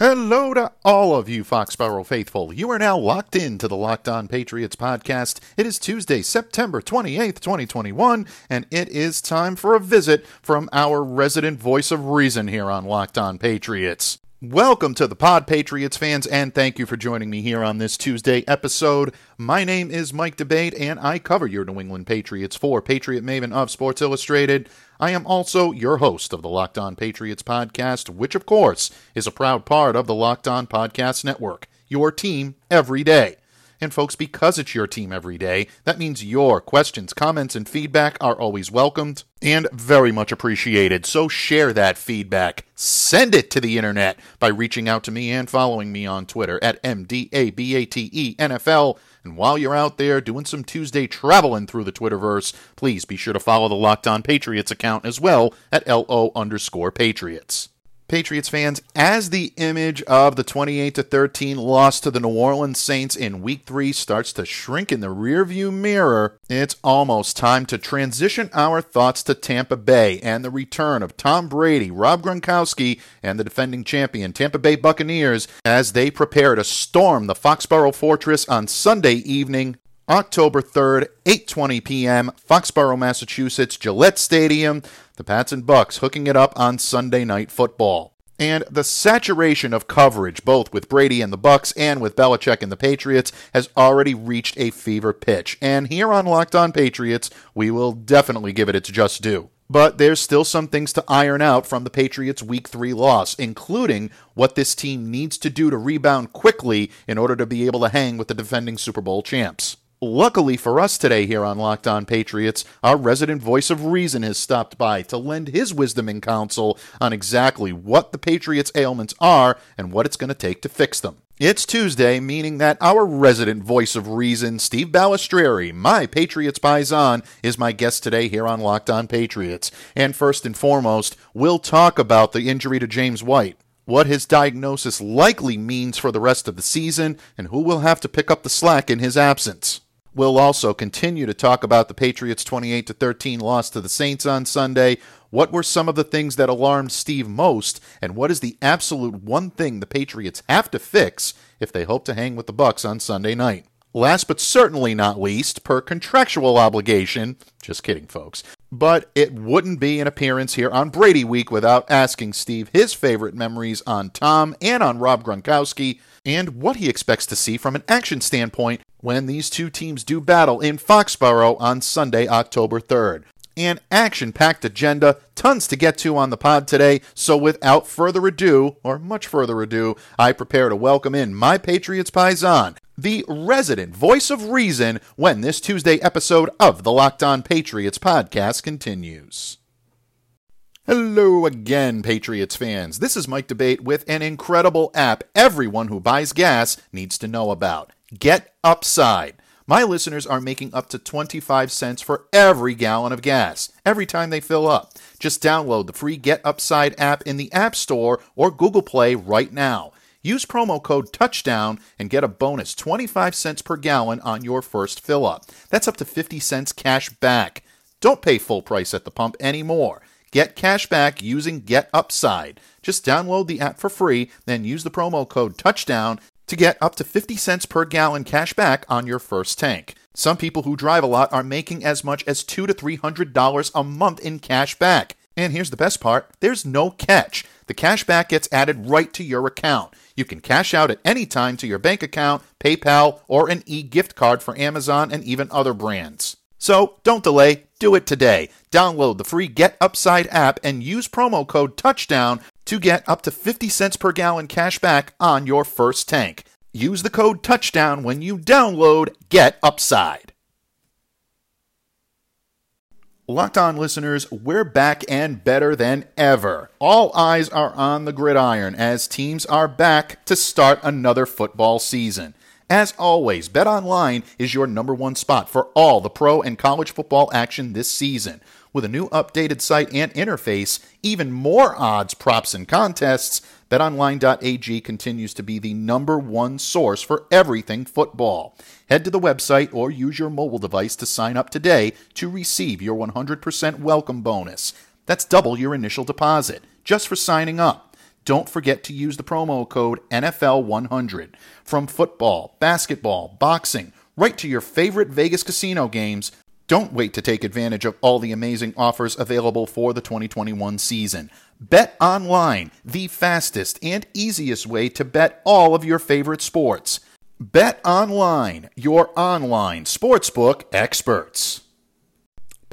Hello to all of you Foxborough faithful. You are now locked into the Locked On Patriots podcast. It is Tuesday, September 28th, 2021, and it is time for a visit from our resident voice of reason here on Locked On Patriots. Welcome to the Pod Patriots fans, and thank you for joining me here on this Tuesday episode. My name is Mike D'Abate, and I cover your New England Patriots for Patriot Maven of Sports Illustrated. I am also your host of the Locked On Patriots podcast, which, of course, is a proud part of the Locked On Podcast Network, your team every day. And folks, because it's your team every day, that means your questions, comments, and feedback are always welcomed and very much appreciated. So share that feedback. Send it to the internet by reaching out to me and following me on Twitter at MDABATENFL. And while you're out there doing some Tuesday traveling through the Twitterverse, please be sure to follow the Locked On Patriots account as well at LO underscore Patriots. Patriots fans, as the image of the 28 to 13 loss to the New Orleans Saints in week 3 starts to shrink in the rearview mirror, it's almost time to transition our thoughts to Tampa Bay and the return of Tom Brady, Rob Gronkowski, and the defending champion Tampa Bay Buccaneers as they prepare to storm the Foxborough Fortress on Sunday evening October 3rd, 8:20 p.m., Foxborough, Massachusetts, Gillette Stadium. The Pats and Bucs hooking it up on Sunday Night Football. And the saturation of coverage, both with Brady and the Bucs and with Belichick and the Patriots, has already reached a fever pitch. And here on Locked On Patriots, we will definitely give it its just due. But there's still some things to iron out from the Patriots' Week 3 loss, including what this team needs to do to rebound quickly in order to be able to hang with the defending Super Bowl champs. Luckily for us today here on Locked On Patriots, our resident voice of reason has stopped by to lend his wisdom and counsel on exactly what the Patriots' ailments are and what it's going to take to fix them. It's Tuesday, meaning that our resident voice of reason, Steve Balestrieri, my Patriots Paisan, is my guest today here on Locked On Patriots. And first and foremost, we'll talk about the injury to James White what his diagnosis likely means for the rest of the season, and who will have to pick up the slack in his absence. We'll also continue to talk about the Patriots' 28 to 13 loss to the Saints on Sunday. What were some of the things that alarmed Steve most, and what is the absolute one thing the Patriots have to fix if they hope to hang with the Bucs on Sunday night? Last but certainly not least, per contractual obligation, just kidding, folks, but it wouldn't be an appearance here on Brady Week without asking Steve his favorite memories on Tom and on Rob Gronkowski and what he expects to see from an action standpoint when these two teams do battle in Foxborough on Sunday, October 3rd. An action packed agenda, tons to get to on the pod today. So, without further ado, or much further ado, I prepare to welcome in my Patriots Paisan, the resident voice of reason, when this Tuesday episode of the Locked On Patriots podcast continues. Hello again, Patriots fans. This is Mike D'Abate with an incredible app everyone who buys gas needs to know about. Get Upside. My listeners are making up to 25 cents for every gallon of gas every time they fill up. Just download the free Get Upside app in the App Store or Google Play right now. Use promo code TOUCHDOWN and get a bonus 25 cents per gallon on your first fill up. That's up to 50 cents cash back. Don't pay full price at the pump anymore. Get cash back using Get Upside. Just download the app for free, then use the promo code TOUCHDOWN to get up to 50 cents per gallon cash back on your first tank. Some people who drive a lot are making as much as two to three hundred dollars a month in cash back. And here's the best part there's no catch. The cash back gets added right to your account. You can cash out at any time to your bank account, PayPal, or an e gift card for Amazon and even other brands. So don't delay, do it today. Download the free Get Upside app and use promo code TOUCHDOWN to get up to 50 cents per gallon cash back on your first tank. Use the code touchdown when you download Get Upside. Locked on listeners, we're back and better than ever. All eyes are on the gridiron as teams are back to start another football season. As always, BetOnline is your number one spot for all the pro and college football action this season. With a new updated site and interface, even more odds, props, and contests, BetOnline.ag continues to be the number one source for everything football. Head to the website or use your mobile device to sign up today to receive your 100% welcome bonus. That's double your initial deposit just for signing up don't forget to use the promo code NFL100. From football, basketball, boxing, right to your favorite Vegas casino games, don't wait to take advantage of all the amazing offers available for the 2021 season. Bet online, the fastest and easiest way to bet all of your favorite sports. Bet online, your online sportsbook experts.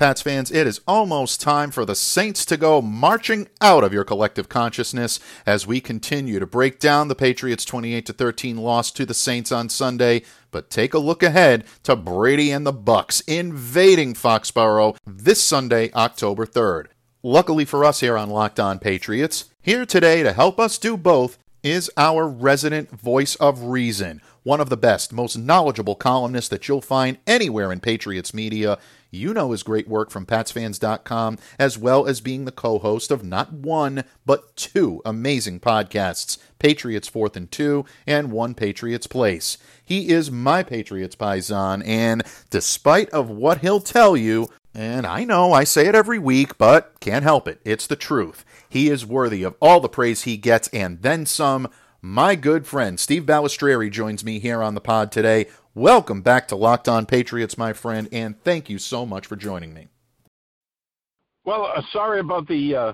Pats fans, it is almost time for the Saints to go marching out of your collective consciousness as we continue to break down the Patriots' 28 13 loss to the Saints on Sunday. But take a look ahead to Brady and the Bucs invading Foxborough this Sunday, October 3rd. Luckily for us here on Locked On Patriots, here today to help us do both is our resident voice of reason, one of the best, most knowledgeable columnists that you'll find anywhere in Patriots media. You know his great work from PatsFans.com, as well as being the co host of not one, but two amazing podcasts Patriots Fourth and Two and One Patriots Place. He is my Patriots Paisan, and despite of what he'll tell you, and I know I say it every week, but can't help it. It's the truth. He is worthy of all the praise he gets and then some. My good friend Steve Balestrieri joins me here on the pod today. Welcome back to Locked On Patriots, my friend, and thank you so much for joining me. Well, uh, sorry about the uh,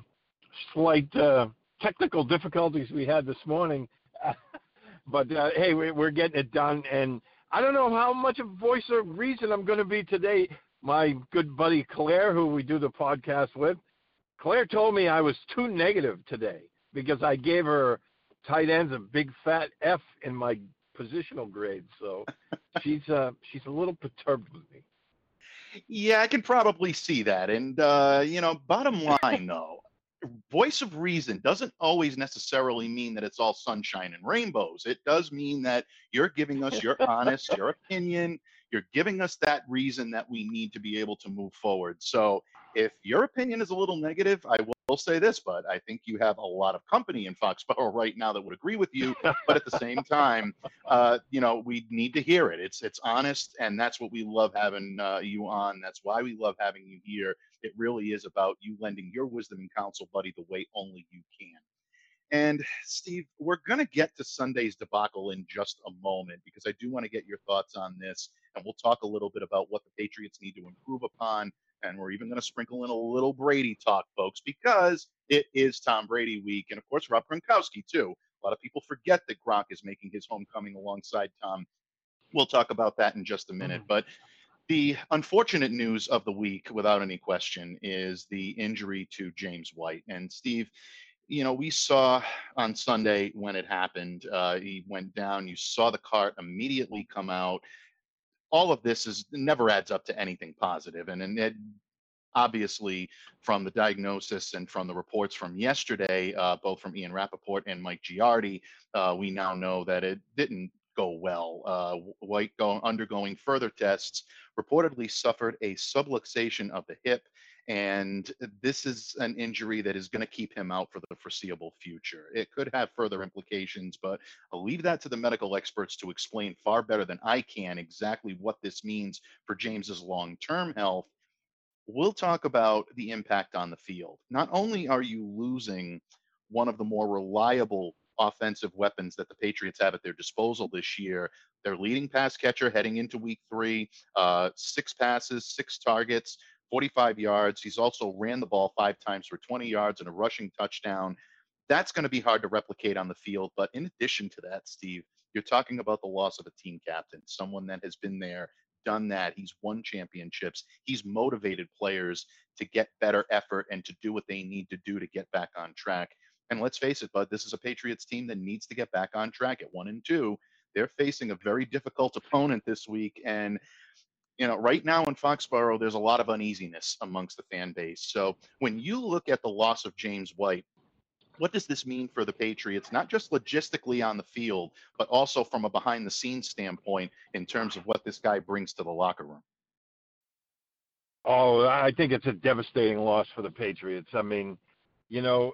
slight uh, technical difficulties we had this morning, but uh, hey, we're getting it done. And I don't know how much of voice of reason I'm going to be today. My good buddy Claire, who we do the podcast with, Claire told me I was too negative today because I gave her tight ends a big fat F in my positional grade. So she's uh, she's a little perturbed with me. Yeah, I can probably see that. And uh, you know, bottom line though, voice of reason doesn't always necessarily mean that it's all sunshine and rainbows. It does mean that you're giving us your honest, your opinion. You're giving us that reason that we need to be able to move forward. So if your opinion is a little negative, I will say this, but I think you have a lot of company in Foxborough right now that would agree with you. but at the same time, uh, you know, we need to hear it. It's it's honest, and that's what we love having uh, you on. That's why we love having you here. It really is about you lending your wisdom and counsel, buddy, the way only you can. And Steve, we're going to get to Sunday's debacle in just a moment because I do want to get your thoughts on this. And we'll talk a little bit about what the Patriots need to improve upon. And we're even going to sprinkle in a little Brady talk, folks, because it is Tom Brady week. And of course, Rob Gronkowski, too. A lot of people forget that Gronk is making his homecoming alongside Tom. We'll talk about that in just a minute. Mm. But the unfortunate news of the week, without any question, is the injury to James White. And Steve, you know, we saw on Sunday when it happened, uh, he went down. You saw the cart immediately come out. All of this is never adds up to anything positive, and and it, obviously from the diagnosis and from the reports from yesterday, uh, both from Ian Rapoport and Mike Giardi, uh, we now know that it didn't go well. Uh, White go, undergoing further tests reportedly suffered a subluxation of the hip and this is an injury that is going to keep him out for the foreseeable future. It could have further implications, but I'll leave that to the medical experts to explain far better than I can exactly what this means for James's long-term health. We'll talk about the impact on the field. Not only are you losing one of the more reliable offensive weapons that the Patriots have at their disposal this year. Their leading pass catcher heading into week three, uh, six passes, six targets, 45 yards. He's also ran the ball five times for 20 yards and a rushing touchdown. That's going to be hard to replicate on the field. But in addition to that, Steve, you're talking about the loss of a team captain, someone that has been there, done that. He's won championships. He's motivated players to get better effort and to do what they need to do to get back on track. And let's face it, Bud, this is a Patriots team that needs to get back on track at one and two. They're facing a very difficult opponent this week. And you know, right now in Foxborough, there's a lot of uneasiness amongst the fan base. So when you look at the loss of James White, what does this mean for the Patriots, not just logistically on the field, but also from a behind the scenes standpoint in terms of what this guy brings to the locker room? Oh, I think it's a devastating loss for the Patriots. I mean, you know,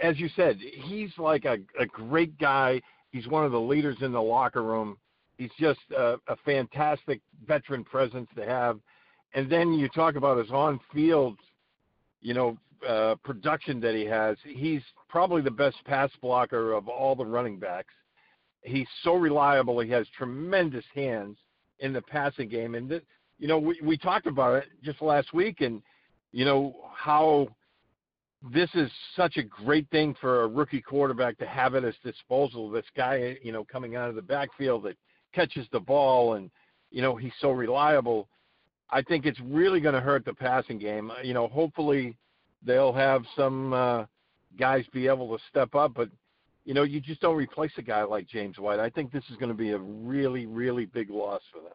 as you said, he's like a, a great guy. He's one of the leaders in the locker room. He's just a, a fantastic veteran presence to have. And then you talk about his on-field, you know, uh, production that he has. He's probably the best pass blocker of all the running backs. He's so reliable. He has tremendous hands in the passing game. And, th- you know, we, we talked about it just last week and, you know, how this is such a great thing for a rookie quarterback to have at his disposal. This guy, you know, coming out of the backfield that catches the ball and, you know, he's so reliable. I think it's really going to hurt the passing game. You know, hopefully they'll have some uh, guys be able to step up, but you know, you just don't replace a guy like James White. I think this is going to be a really, really big loss for them.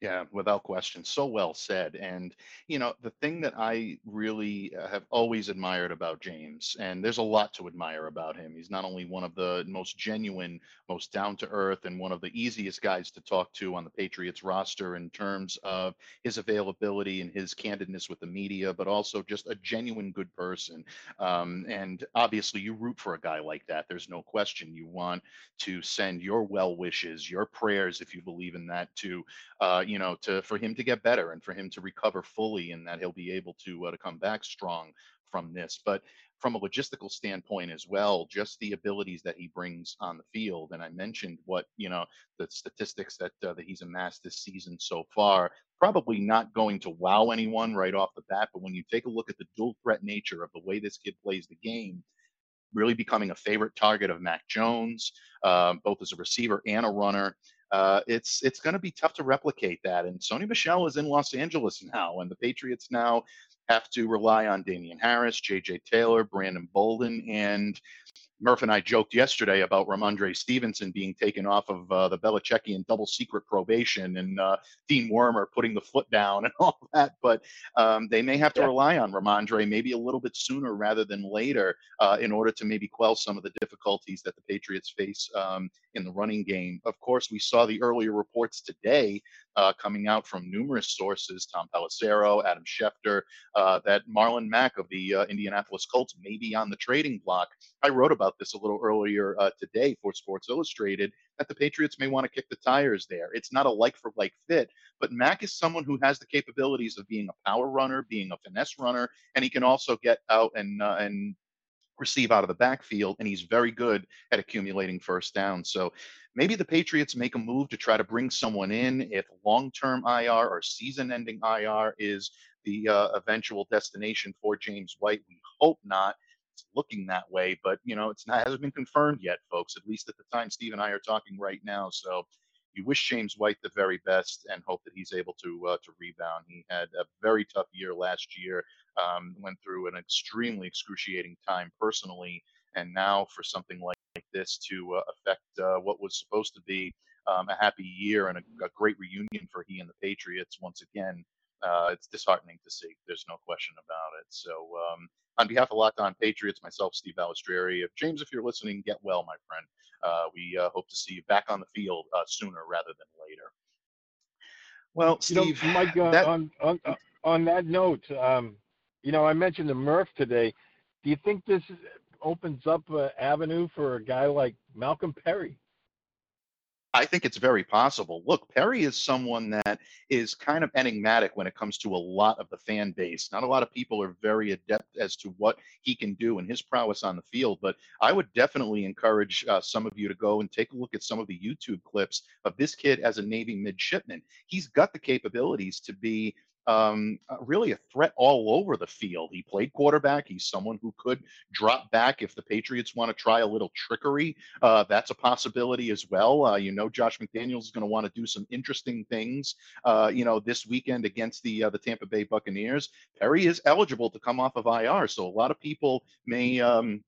Yeah, without question. So well said. And, you know, the thing that I really uh, have always admired about James, and there's a lot to admire about him. He's not only one of the most genuine, most down to earth, and one of the easiest guys to talk to on the Patriots roster in terms of his availability and his candidness with the media, but also just a genuine good person. Um, and obviously, you root for a guy like that. There's no question. You want to send your well wishes, your prayers, if you believe in that, to uh, you know, to for him to get better and for him to recover fully, and that he'll be able to uh, to come back strong from this. But from a logistical standpoint as well, just the abilities that he brings on the field. And I mentioned what you know the statistics that uh, that he's amassed this season so far. Probably not going to wow anyone right off the bat, but when you take a look at the dual threat nature of the way this kid plays the game, really becoming a favorite target of Mac Jones, uh, both as a receiver and a runner uh, it's it's going to be tough to replicate that. And Sony Michel is in Los Angeles now, and the Patriots now have to rely on Damien Harris, J.J. Taylor, Brandon Bolden, and Murph and I joked yesterday about Rhamondre Stevenson being taken off of uh, the Belichickian double secret probation and uh, Dean Wormer putting the foot down and all that. But um, they may have to yeah. rely on Rhamondre maybe a little bit sooner rather than later uh, in order to maybe quell some of the difficulties that the Patriots face um, in the running game. Of course, we saw the earlier reports today uh, coming out from numerous sources, Tom Pelissero, Adam Schefter, uh, that Marlon Mack of the uh, Indianapolis Colts may be on the trading block. I wrote about this a little earlier uh, today for Sports Illustrated that the Patriots may want to kick the tires there. It's not a like for like fit, but Mack is someone who has the capabilities of being a power runner, being a finesse runner, and he can also get out and uh, and receive out of the backfield, and he's very good at accumulating first downs. So maybe the Patriots make a move to try to bring someone in if long term IR or season ending IR is the uh, eventual destination for James White. We hope not. It's looking that way, but you know, it's not hasn't been confirmed yet, folks. At least at the time Steve and I are talking right now. So you wish James White the very best and hope that he's able to uh, to rebound. He had a very tough year last year um, went through an extremely excruciating time personally, and now for something like, like this to uh, affect uh, what was supposed to be um, a happy year and a, a, great reunion for he and the Patriots once again. Uh, it's disheartening to see. There's no question about it. So, um, on behalf of Locked On Patriots, myself, Steve Balestrieri, if James, if you're listening, get well, my friend. Uh, we uh, hope to see you back on the field uh, sooner rather than later. Well, Steve, you know, Mike, that... on, on on that note, um, you know, I mentioned the Murph today. Do you think this opens up an avenue for a guy like Malcolm Perry? I think it's very possible. Look, Perry is someone that is kind of enigmatic when it comes to a lot of the fan base. Not a lot of people are very adept as to what he can do and his prowess on the field. But I would definitely encourage uh, some of you to go and take a look at some of the YouTube clips of this kid as a Navy midshipman. He's got the capabilities to be um, uh, really a threat all over the field. He played quarterback. He's someone who could drop back if the Patriots want to try a little trickery. Uh, that's a possibility as well. Uh, you know, Josh McDaniels is going to want to do some interesting things. Uh, you know, this weekend against the uh, the Tampa Bay Buccaneers. Perry is eligible to come off of IR, so a lot of people may. Um,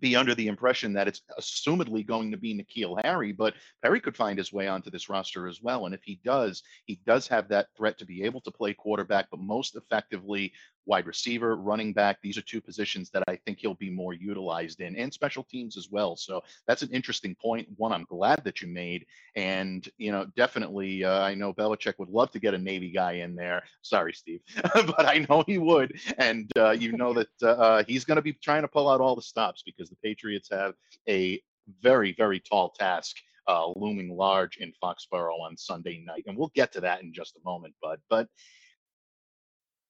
be under the impression that it's assumedly going to be N'Keal Harry, but Perry could find his way onto this roster as well. And if he does, he does have that threat to be able to play quarterback, but most effectively wide receiver, running back. These are two positions that I think he'll be more utilized in, and special teams as well. So that's an interesting point. One I'm glad that you made, and you know, definitely, uh, I know Belichick would love to get a Navy guy in there. Sorry, Steve, but I know he would, and uh, you know that uh, uh he's going to be trying to pull out all the stops because the Patriots have a very, very tall task uh, looming large in Foxborough on Sunday night, and we'll get to that in just a moment. But but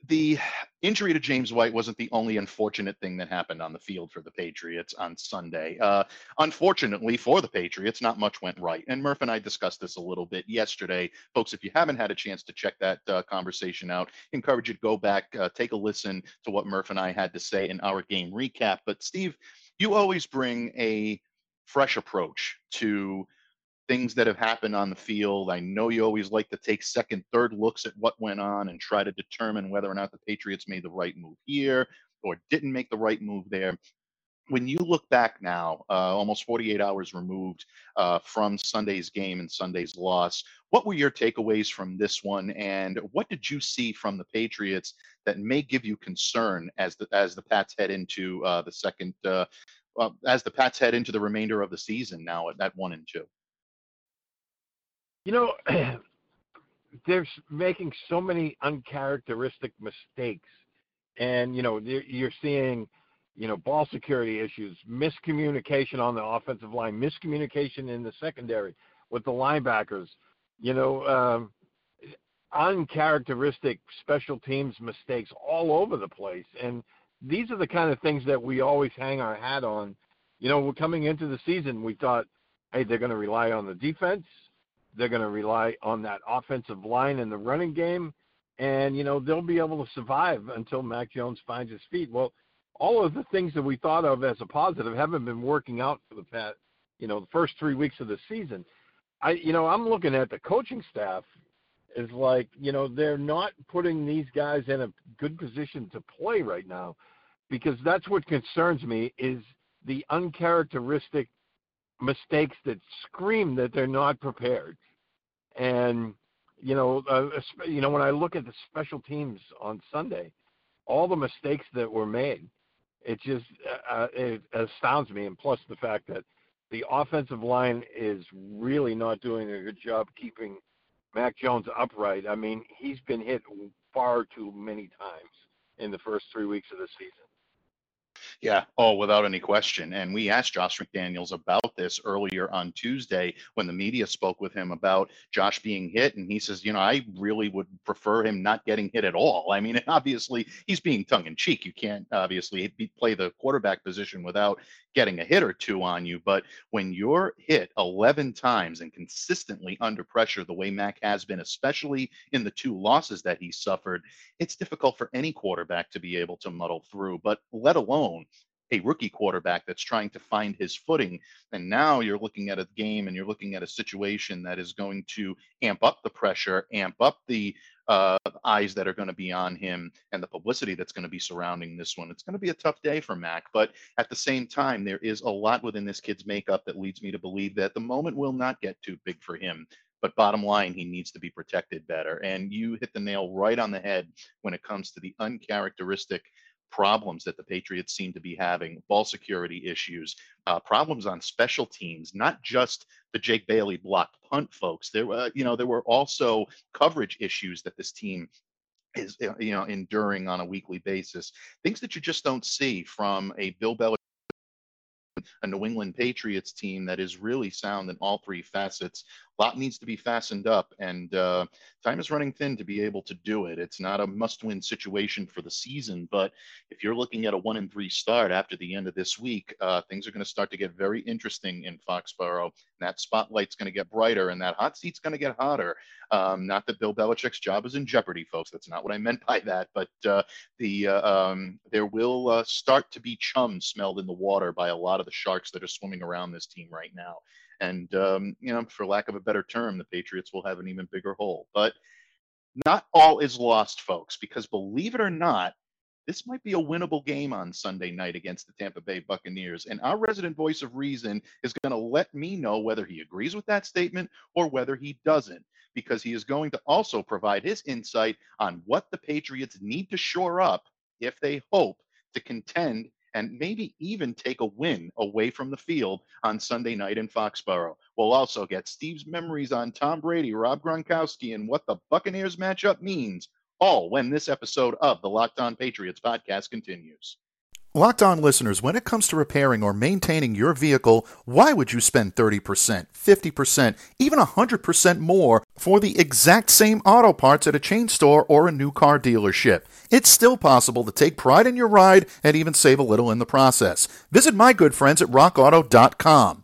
the injury to James White wasn't the only unfortunate thing that happened on the field for the Patriots on Sunday. Uh, unfortunately for the Patriots, not much went right. And Murph and I discussed this a little bit yesterday. Folks, if you haven't had a chance to check that uh, conversation out, encourage you to go back, uh, take a listen to what Murph and I had to say in our game recap. But Steve, you always bring a fresh approach to things that have happened on the field. I know you always like to take second, third looks at what went on and try to determine whether or not the Patriots made the right move here or didn't make the right move there. When you look back now, uh, almost 48 hours removed uh, from Sunday's game and Sunday's loss, what were your takeaways from this one, and what did you see from the Patriots that may give you concern as the as the Pats head into uh, the second, uh, as the Pats head into the remainder of the season now at, at one and two? You know, they're making so many uncharacteristic mistakes, and you know you're seeing, you know, ball security issues, miscommunication on the offensive line, miscommunication in the secondary with the linebackers. You know, um, uncharacteristic special teams mistakes all over the place, and these are the kind of things that we always hang our hat on. You know, we're coming into the season, we thought, hey, they're going to rely on the defense they're going to rely on that offensive line and the running game, and you know they'll be able to survive until Mac Jones finds his feet. Well, all of the things that we thought of as a positive haven't been working out for the past, you know, the first three weeks of the season. I, you know, I'm looking at the coaching staff is like, you know, they're not putting these guys in a good position to play right now, because that's what concerns me is the uncharacteristic mistakes that scream that they're not prepared. And you know, uh, you know, when I look at the special teams on Sunday, all the mistakes that were made, it just uh, uh it astounds me. And plus the fact that the offensive line is really not doing a good job keeping Mac Jones upright. I mean, he's been hit far too many times in the first three weeks of the season. Yeah. Oh, without any question. And we asked Josh McDaniels about this earlier on Tuesday when the media spoke with him about Josh being hit. And he says, you know, I really would prefer him not getting hit at all. I mean, obviously, he's being tongue in cheek. You can't obviously play the quarterback position without getting a hit or two on you. But when you're hit 11 times and consistently under pressure, the way Mac has been, especially in the two losses that he suffered, it's difficult for any quarterback to be able to muddle through, but let alone a rookie quarterback that's trying to find his footing. And now you're looking at a game and you're looking at a situation that is going to amp up the pressure, amp up the uh, eyes that are going to be on him and the publicity that's going to be surrounding this one. It's going to be a tough day for Mac, but at the same time, there is a lot within this kid's makeup that leads me to believe that the moment will not get too big for him. But bottom line, he needs to be protected better. And you hit the nail right on the head when it comes to the uncharacteristic problems that the Patriots seem to be having, ball security issues, uh, problems on special teams, not just the Jake Bailey blocked punt folks. There were, you know, there were also coverage issues that this team is, uh, you know, enduring on a weekly basis. Things that you just don't see from a Bill Belichick a New England Patriots team that is really sound in all three facets lot needs to be fastened up, and uh, time is running thin to be able to do it. It's not a must-win situation for the season, but if you're looking at a one and three start after the end of this week, uh, things are going to start to get very interesting in Foxborough. That spotlight's going to get brighter, and that hot seat's going to get hotter. Um, not that Bill Belichick's job is in jeopardy, folks. That's not what I meant by that. But uh, the uh, um, there will uh, start to be chum smelled in the water by a lot of the sharks that are swimming around this team right now. And, um, you know, for lack of a better term, the Patriots will have an even bigger hole. But not all is lost, folks, because believe it or not, this might be a winnable game on Sunday night against the Tampa Bay Buccaneers. And our resident voice of reason is going to let me know whether he agrees with that statement or whether he doesn't, because he is going to also provide his insight on what the Patriots need to shore up if they hope to contend and maybe even take a win away from the field on Sunday night in Foxborough. We'll also get Steve's memories on Tom Brady, Rob Gronkowski, and what the Buccaneers matchup means, all when this episode of the Locked On Patriots podcast continues. Locked on listeners, when it comes to repairing or maintaining your vehicle, why would you spend 30%, 50%, even 100% more for the exact same auto parts at a chain store or a new car dealership? It's still possible to take pride in your ride and even save a little in the process. Visit my good friends at rockauto.com.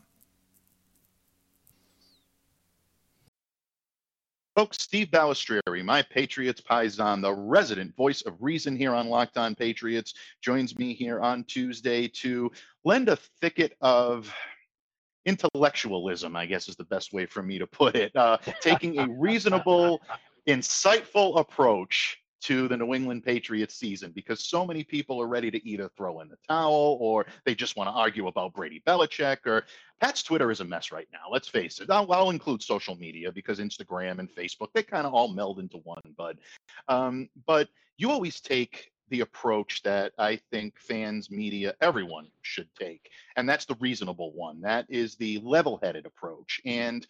Folks, Steve Balestrieri, my Patriots Paisan, the resident voice of reason here on Locked On Patriots, joins me here on Tuesday to lend a thicket of intellectualism, I guess is the best way for me to put it, uh, taking a reasonable, insightful approach to the New England Patriots season because so many people are ready to either throw in the towel or they just want to argue about Brady Belichick or Pat's Twitter is a mess right now. Let's face it. I'll, I'll include social media because Instagram and Facebook, they kind of all meld into one, bud. Um, but you always take the approach that I think fans, media, everyone should take. And that's the reasonable one. That is the level headed approach. And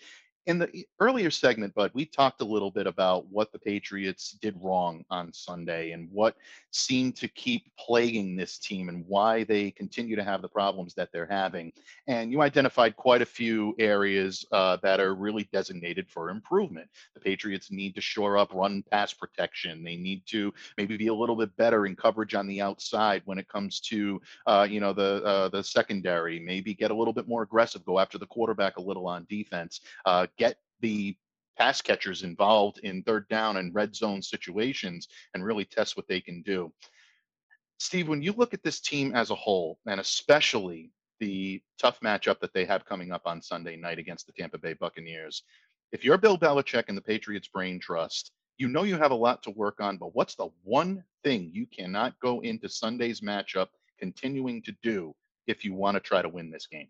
in the earlier segment, Bud, we talked a little bit about what the Patriots did wrong on Sunday and what seemed to keep plaguing this team and why they continue to have the problems that they're having. And you identified quite a few areas uh, that are really designated for improvement. The Patriots need to shore up run pass protection. They need to maybe be a little bit better in coverage on the outside when it comes to uh, you know the uh, the secondary. Maybe get a little bit more aggressive, go after the quarterback a little on defense. Get the pass catchers involved in third down and red zone situations and really test what they can do. Steve, when you look at this team as a whole, and especially the tough matchup that they have coming up on Sunday night against the Tampa Bay Buccaneers, if you're Bill Belichick and the Patriots Brain Trust, you know you have a lot to work on, but what's the one thing you cannot go into Sunday's matchup continuing to do if you want to try to win this game?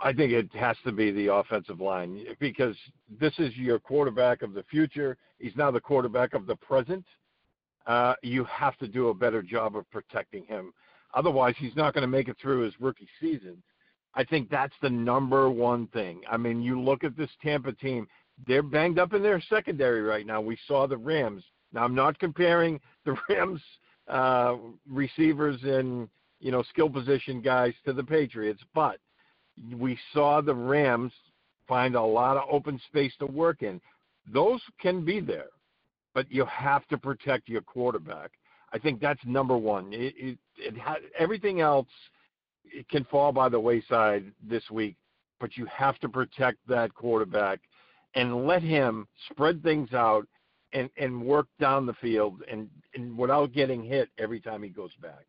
I think it has to be the offensive line because this is your quarterback of the future. He's now the quarterback of the present. Uh, you have to do a better job of protecting him. Otherwise, he's not going to make it through his rookie season. I think that's the number one thing. I mean, you look at this Tampa team, they're banged up in their secondary right now. We saw the Rams. Now, I'm not comparing the Rams uh, receivers and, you know, skill position guys to the Patriots, but we saw the Rams find a lot of open space to work in. Those can be there, but you have to protect your quarterback. I think that's number one. It, it, it ha- everything else it can fall by the wayside this week, but you have to protect that quarterback and let him spread things out and, and work down the field and, and without getting hit every time he goes back.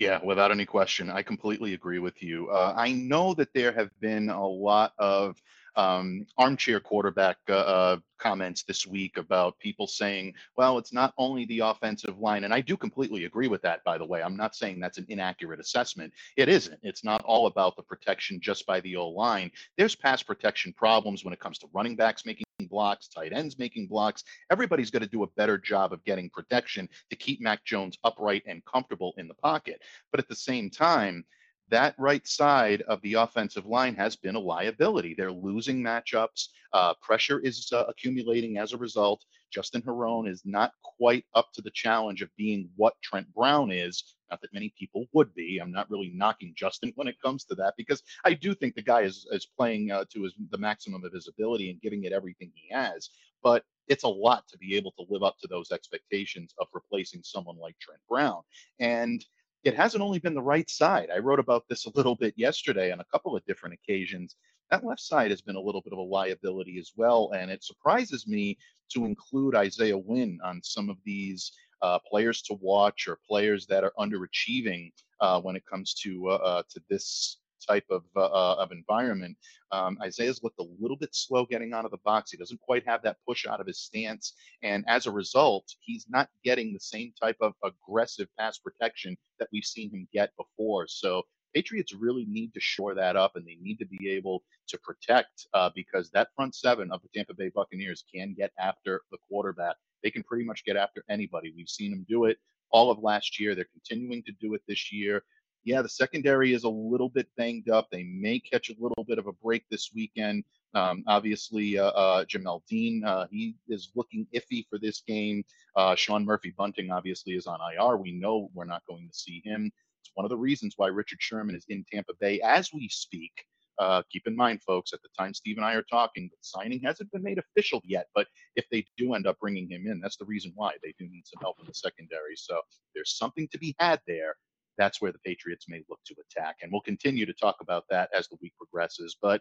Yeah, without any question. I completely agree with you. Uh, I know that there have been a lot of um, armchair quarterback uh, uh, comments this week about people saying, well, it's not only the offensive line. And I do completely agree with that, by the way. I'm not saying that's an inaccurate assessment. It isn't. It's not all about the protection just by the O line. There's pass protection problems when it comes to running backs making blocks, tight ends making blocks. Everybody's got to do a better job of getting protection to keep Mac Jones upright and comfortable in the pocket. But at the same time, that right side of the offensive line has been a liability. They're losing matchups. Uh, pressure is uh, accumulating as a result. Justin Herron is not quite up to the challenge of being what Trent Brown is. Not that many people would be. I'm not really knocking Justin when it comes to that because I do think the guy is, is playing uh, to his, the maximum of his ability and giving it everything he has. But it's a lot to be able to live up to those expectations of replacing someone like Trent Brown. And it hasn't only been the right side. I wrote about this a little bit yesterday on a couple of different occasions. That left side has been a little bit of a liability as well. And it surprises me to include Isaiah Wynn on some of these uh, players to watch or players that are underachieving uh, when it comes to uh, uh to this type of uh, uh, of environment. Um, Isaiah's looked a little bit slow getting out of the box. He doesn't quite have that push out of his stance, and as a result, he's not getting the same type of aggressive pass protection that we've seen him get before. So Patriots really need to shore that up, and they need to be able to protect uh, because that front seven of the Tampa Bay Buccaneers can get after the quarterback. They can pretty much get after anybody. We've seen them do it all of last year. They're continuing to do it this year yeah, the secondary is a little bit banged up. They may catch a little bit of a break this weekend. Um, obviously, uh, uh, Jamel Dean, uh, he is looking iffy for this game. Uh, Sean Murphy Bunting obviously is on IR. We know we're not going to see him. It's one of the reasons why Richard Sherman is in Tampa Bay as we speak. Uh, keep in mind, folks, at the time Steve and I are talking, the signing hasn't been made official yet. But if they do end up bringing him in, that's the reason why they do need some help in the secondary. So there's something to be had there that's where the Patriots may look to attack. And we'll continue to talk about that as the week progresses. But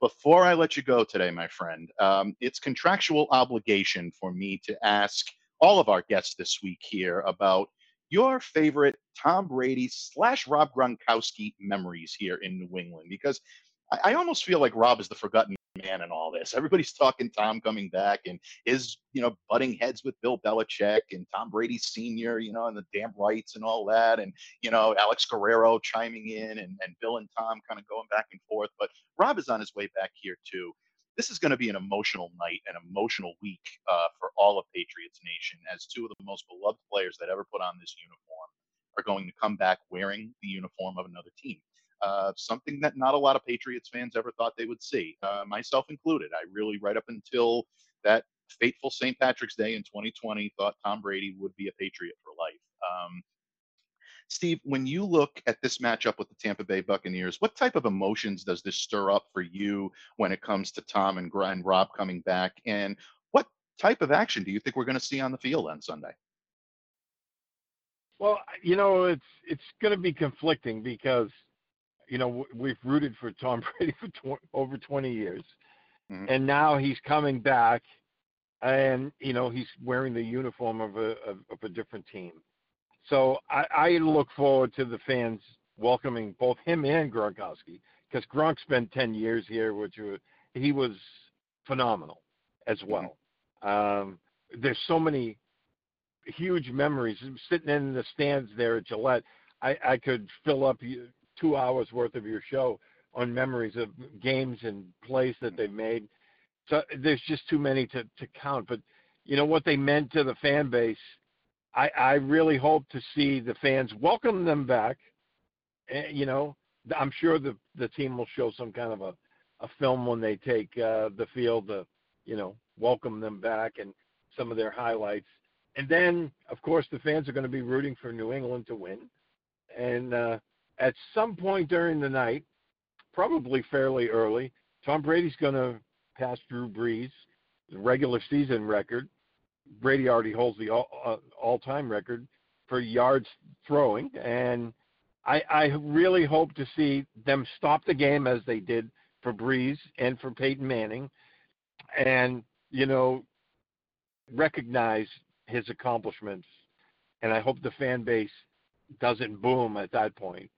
before I let you go today, my friend, um, it's contractual obligation for me to ask all of our guests this week here about your favorite Tom Brady slash Rob Gronkowski memories here in New England, because I, I almost feel like Rob is the forgotten man and all this. Everybody's talking Tom coming back and his, you know, butting heads with Bill Belichick and Tom Brady Sr., you know, and the damn rights and all that. And, you know, Alex Guerrero chiming in and, and Bill and Tom kind of going back and forth. But Rob is on his way back here, too. This is going to be an emotional night, an emotional week uh, for all of Patriots Nation, as two of the most beloved players that ever put on this uniform are going to come back wearing the uniform of another team uh, something that not a lot of Patriots fans ever thought they would see, uh, myself included. I really, right up until that fateful St. Patrick's Day in 2020, thought Tom Brady would be a Patriot for life. Um, Steve, when you look at this matchup with the Tampa Bay Buccaneers, what type of emotions does this stir up for you when it comes to Tom and, and Rob coming back? And what type of action do you think we're going to see on the field on Sunday? Well, you know, it's it's going to be conflicting because you know, we've rooted for Tom Brady for tw- over 20 years, mm-hmm. and now he's coming back, and you know he's wearing the uniform of a of, of a different team. So I, I look forward to the fans welcoming both him and Gronkowski because Gronk spent 10 years here, which was, he was phenomenal as mm-hmm. well. Mm-hmm. Um, there's so many huge memories sitting in the stands there at Gillette. I, I could fill up two hours worth of your show on memories of games and plays that they've made. So there's just too many to, to count. But you know what they meant to the fan base. I, I really hope to see the fans welcome them back. Eh, you know, I'm sure the the team will show some kind of a, a film when they take uh, the field to, you know, welcome them back and some of their highlights. And then, of course, the fans are going to be rooting for New England to win. And uh, at some point during the night, probably fairly early, Tom Brady's going to pass Drew Brees, the regular season record. Brady already holds the all, uh, all-time record for yards throwing, and I, I really hope to see them stop the game as they did for Brees and for Peyton Manning, and you know recognize his accomplishments. And I hope the fan base doesn't boom at that point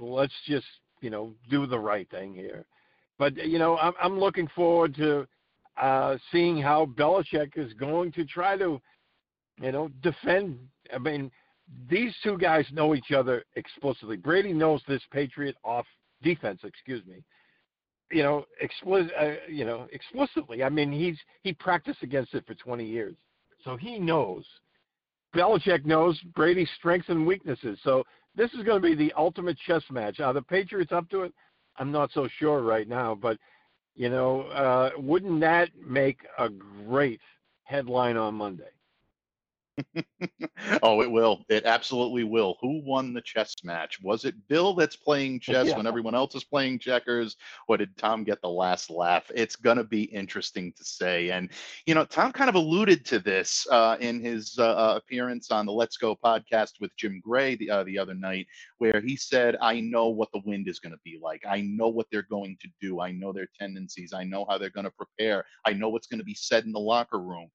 let's just you know do the right thing here. But you know, I'm I'm looking forward to uh, seeing how Belichick is going to try to, you know, defend. I mean, these two guys know each other explicitly. Brady knows this Patriot off defense. Excuse me. You know, explicit. Uh, you know, explicitly. I mean, he's he practiced against it for 20 years, so he knows. Belichick knows Brady's strengths and weaknesses. So this is going to be the ultimate chess match. Are the Patriots up to it? I'm not so sure right now, but you know, uh, wouldn't that make a great headline on Monday? oh, it will. It absolutely will. Who won the chess match? Was it Bill that's playing chess yeah. when everyone else is playing checkers, or did Tom get the last laugh? It's going to be interesting to say. And you know, Tom kind of alluded to this uh, in his uh, uh, appearance on the Let's Go podcast with Jim Gray the uh, the other night, where he said, "I know what the wind is going to be like. I know what they're going to do. I know their tendencies. I know how they're going to prepare. I know what's going to be said in the locker room."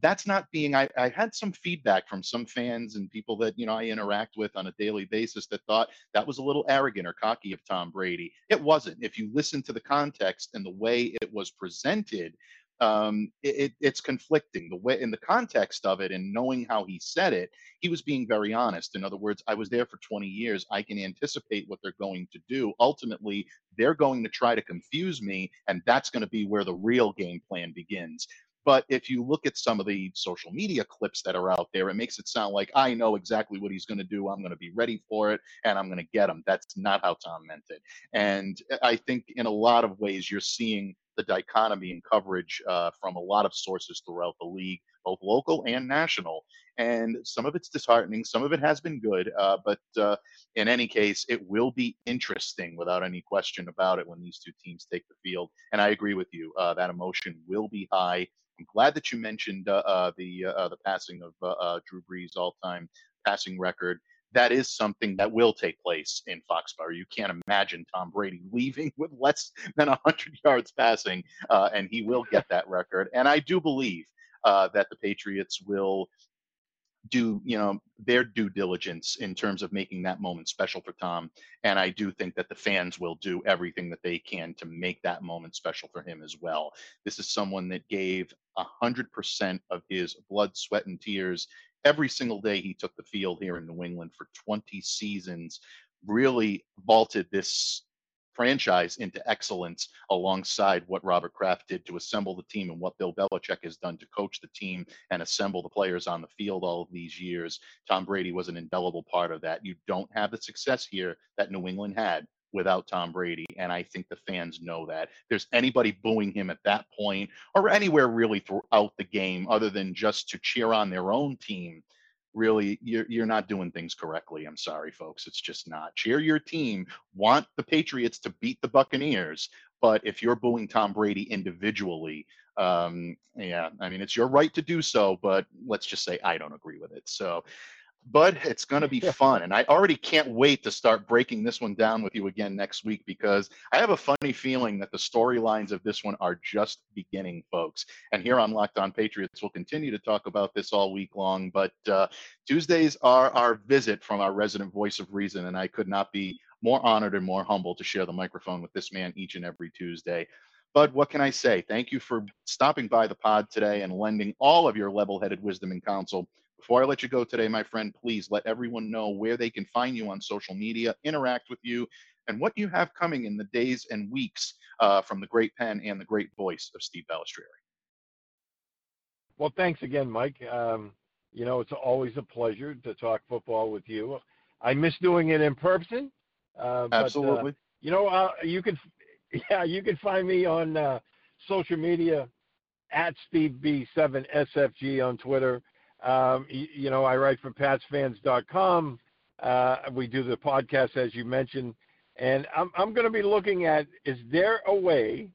That's not being I, I had some feedback from some fans and people that you know i interact with on a daily basis that thought that was a little arrogant or cocky of tom brady. It wasn't. If you listen to the context and the way it was presented um, it, it's conflicting. The way in the context of it and knowing how he said it he was being very honest. In other words i was there for 20 years. I can anticipate what they're going to do. Ultimately they're going to try to confuse me and that's going to be where the real game plan begins but if you look at some of the social media clips that are out there, it makes it sound like I know exactly what he's going to do. I'm going to be ready for it and I'm going to get him. That's not how Tom meant it. And I think in a lot of ways, you're seeing the dichotomy in coverage uh, from a lot of sources throughout the league, both local and national. And some of it's disheartening, some of it has been good. Uh, but uh, in any case, it will be interesting without any question about it when these two teams take the field. And I agree with you, uh, that emotion will be high. I'm glad that you mentioned uh, uh, the uh, the passing of uh, uh, Drew Brees' all-time passing record. That is something that will take place in Foxborough. You can't imagine Tom Brady leaving with less than 100 yards passing, uh, and he will get that record. And I do believe that the Patriots will do you know their due diligence in terms of making that moment special for Tom and I do think that the fans will do everything that they can to make that moment special for him as well. This is someone that gave 100% of his blood, sweat and tears every single day he took the field here in New England for 20 seasons really vaulted this franchise into excellence alongside what Robert Kraft did to assemble the team and what Bill Belichick has done to coach the team and assemble the players on the field all of these years. Tom Brady was an indelible part of that. You don't have the success here that New England had without Tom Brady. And I think the fans know that. If there's anybody booing him at that point or anywhere really throughout the game other than just to cheer on their own team, really you're you're not doing things correctly. I'm sorry, folks. It's just not. Cheer your team. Want the Patriots to beat the Buccaneers, but if you're booing Tom Brady individually, um, yeah, I mean it's your right to do so. But let's just say I don't agree with it. So but it's going to be fun. And I already can't wait to start breaking this one down with you again next week because I have a funny feeling that the storylines of this one are just beginning, folks. And here on Locked On Patriots, we'll continue to talk about this all week long. But uh, Tuesdays are our visit from our resident voice of reason. And I could not be more honored and more humble to share the microphone with this man each and every Tuesday. Bud, what can I say? Thank you for stopping by the pod today and lending all of your level headed wisdom and counsel before I let you go today, my friend, please let everyone know where they can find you on social media, interact with you, and what you have coming in the days and weeks uh, from the great pen and the great voice of Steve Balestrieri. Well, thanks again, Mike. Um, you know, it's always a pleasure to talk football with you. I miss doing it in person. Uh, Absolutely. But, uh, you know, uh, you can, yeah, you can find me on uh, social media at Steve B7 SFG on Twitter. Um, you, you, know, I write for PatsFans.com. Uh, we do the podcast, as you mentioned. And I'm, I'm going to be looking at is there a way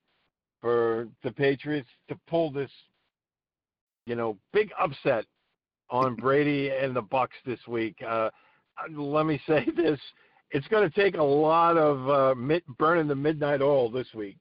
for the Patriots to pull this, you know, big upset on Brady and the Bucs this week? Uh, let me say this: it's going to take a lot of uh, burning the midnight oil this week.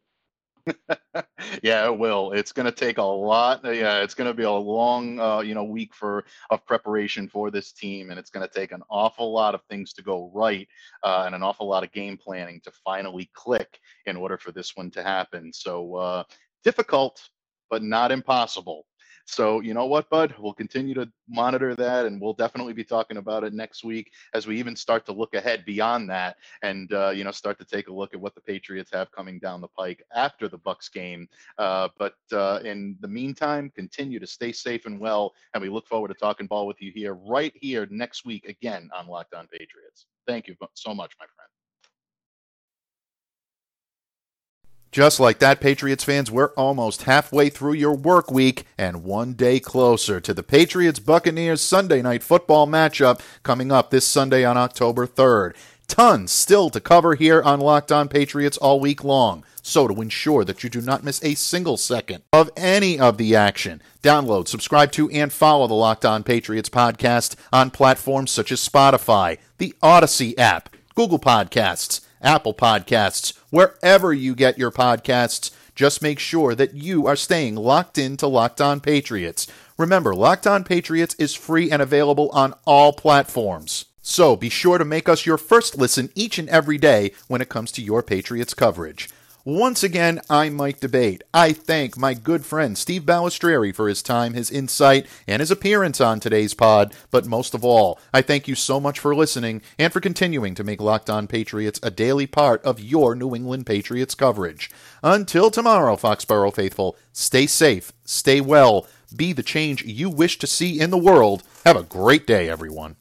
Yeah, it will. It's going to take a lot. Uh, yeah, it's going to be a long, uh, you know, week for of preparation for this team, and it's going to take an awful lot of things to go right uh, and an awful lot of game planning to finally click in order for this one to happen. So uh, difficult, but not impossible. So, you know what, Bud? We'll continue to monitor that, and we'll definitely be talking about it next week as we even start to look ahead beyond that, and uh, you know, start to take a look at what the Patriots have coming down the pike after the Bucs game. Uh, but uh, in the meantime, continue to stay safe and well, and we look forward to talking ball with you here right here next week again on Locked On Patriots. Thank you so much, my friend. Just like that, Patriots fans, we're almost halfway through your work week and one day closer to the Patriots Buccaneers Sunday night football matchup coming up this Sunday on October 3rd. Tons still to cover here on Locked On Patriots all week long. So, to ensure that you do not miss a single second of any of the action, download, subscribe to, and follow the Locked On Patriots podcast on platforms such as Spotify, the Odyssey app, Google Podcasts, Apple Podcasts, wherever you get your podcasts. Just make sure that you are staying locked in to Locked On Patriots. Remember, Locked On Patriots is free and available on all platforms. So be sure to make us your first listen each and every day when it comes to your Patriots coverage. Once again, I'm Mike D'Abate. I thank my good friend Steve Balestrieri for his time, his insight, and his appearance on today's pod. But most of all, I thank you so much for listening and for continuing to make Locked On Patriots a daily part of your New England Patriots coverage. Until tomorrow, Foxborough faithful, stay safe, stay well, be the change you wish to see in the world. Have a great day, everyone.